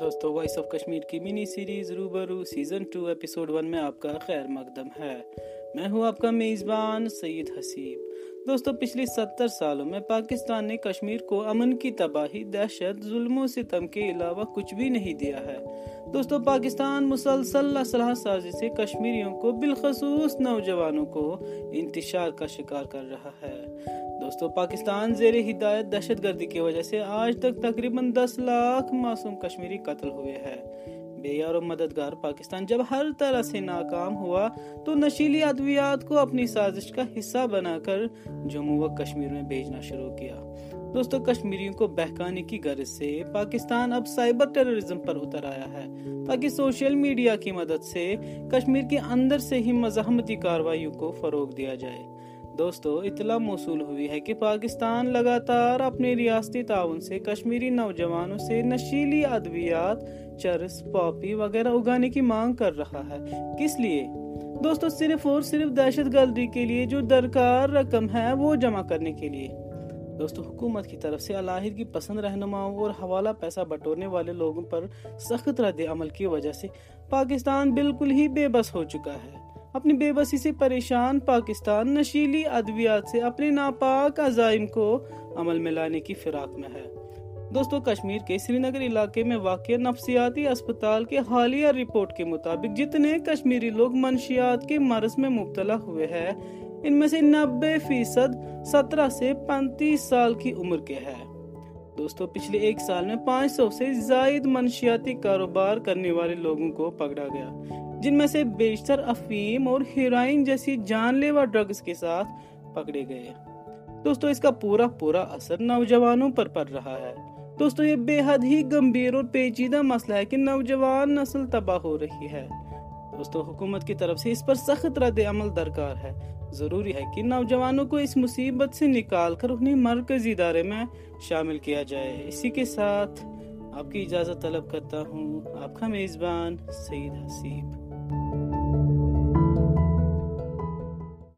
دوستو voice of Kashmir کی mini series روبرو سیزن ٹو ایپیسوڈ ون میں آپ کا خیر مقدم ہے۔ میں ہوں آپ کا میزبان سید حسیب۔ دوستو پچھلی ستر سالوں میں پاکستان نے کشمیر کو امن کی تباہی، دہشت ظلم و ستم کے علاوہ کچھ بھی نہیں دیا ہے۔ دوستو، پاکستان مسلسل اسلحہ سازی سے کشمیریوں کو بالخصوص نوجوانوں کو انتشار کا شکار کر رہا ہے۔ دوستو، پاکستان زیر ہدایت دہشت گردی کی وجہ سے آج تک تقریباً دس لاکھ معصوم کشمیری قتل ہوئے ہیں۔ بے یار و مددگار پاکستان، جب ہر طرح سے ناکام ہوا تو نشیلی ادویات کو اپنی سازش کا حصہ بنا کر جموں و کشمیر میں بھیجنا شروع کیا۔ دوستو، کشمیریوں کو بہکانے کی غرض سے پاکستان اب سائبر ٹیررزم پر اتر آیا ہے۔ تاکہ سوشل میڈیا کی مدد سے کشمیر کے اندر سے ہی مزاحمتی کاروائیوں کو فروغ دیا جائے۔ دوستو اطلاع موصول ہوئی ہے کہ پاکستان لگاتار اپنے ریاستی تعاون سے کشمیری نوجوانوں سے نشیلی ادویات، چرس، پاپی وغیرہ اگانے کی مانگ کر رہا ہے۔ کس لیے؟ دوستو، صرف اور صرف دہشت گردی کے لیے جو درکار رقم ہے وہ جمع کرنے کے لیے۔ دوستو، حکومت کی طرف سے علاحد کی پسند رہنماؤں اور حوالہ پیسہ بٹورنے والے لوگوں پر سخت رد عمل کی وجہ سے پاکستان بالکل ہی بے بس ہو چکا ہے۔ اپنی بے بسی سے پریشان پاکستان نشیلی ادویات سے اپنے ناپاک عزائم کو عمل میں لانے کی فراق میں ہے۔ دوستو، کشمیر کے سری نگر علاقے میں واقع نفسیاتی اسپتال کے حالیہ رپورٹ کے مطابق جتنے کشمیری لوگ منشیات کے مرض میں مبتلا ہوئے ہیں، ان میں سے نبے فیصد سترہ سے پینتیس سال کی عمر کے ہیں۔ دوستو، پچھلے ایک سال میں پانچ سو سے زائد منشیاتی کاروبار کرنے والے لوگوں کو پکڑا گیا۔ جن میں سے بیشتر افیم اور ہیرائن جیسی جان لیوا ڈرگز کے ساتھ پکڑے گئے۔ دوستو، اس کا پورا پورا اثر نوجوانوں پر پڑ رہا ہے۔ دوستو، یہ بے حد ہی گمبھیر اور پیچیدہ مسئلہ ہے کہ نوجوان نسل تباہ ہو رہی ہے۔ دوستو، حکومت کی طرف سے اس پر سخت رد عمل درکار ہے۔ ضروری ہے کہ نوجوانوں کو اس مصیبت سے نکال کر انہیں مرکزی ادارے میں شامل کیا جائے۔ اسی کے ساتھ آپ کی اجازت طلب کرتا ہوں آپ کا میزبان سعید حسیب۔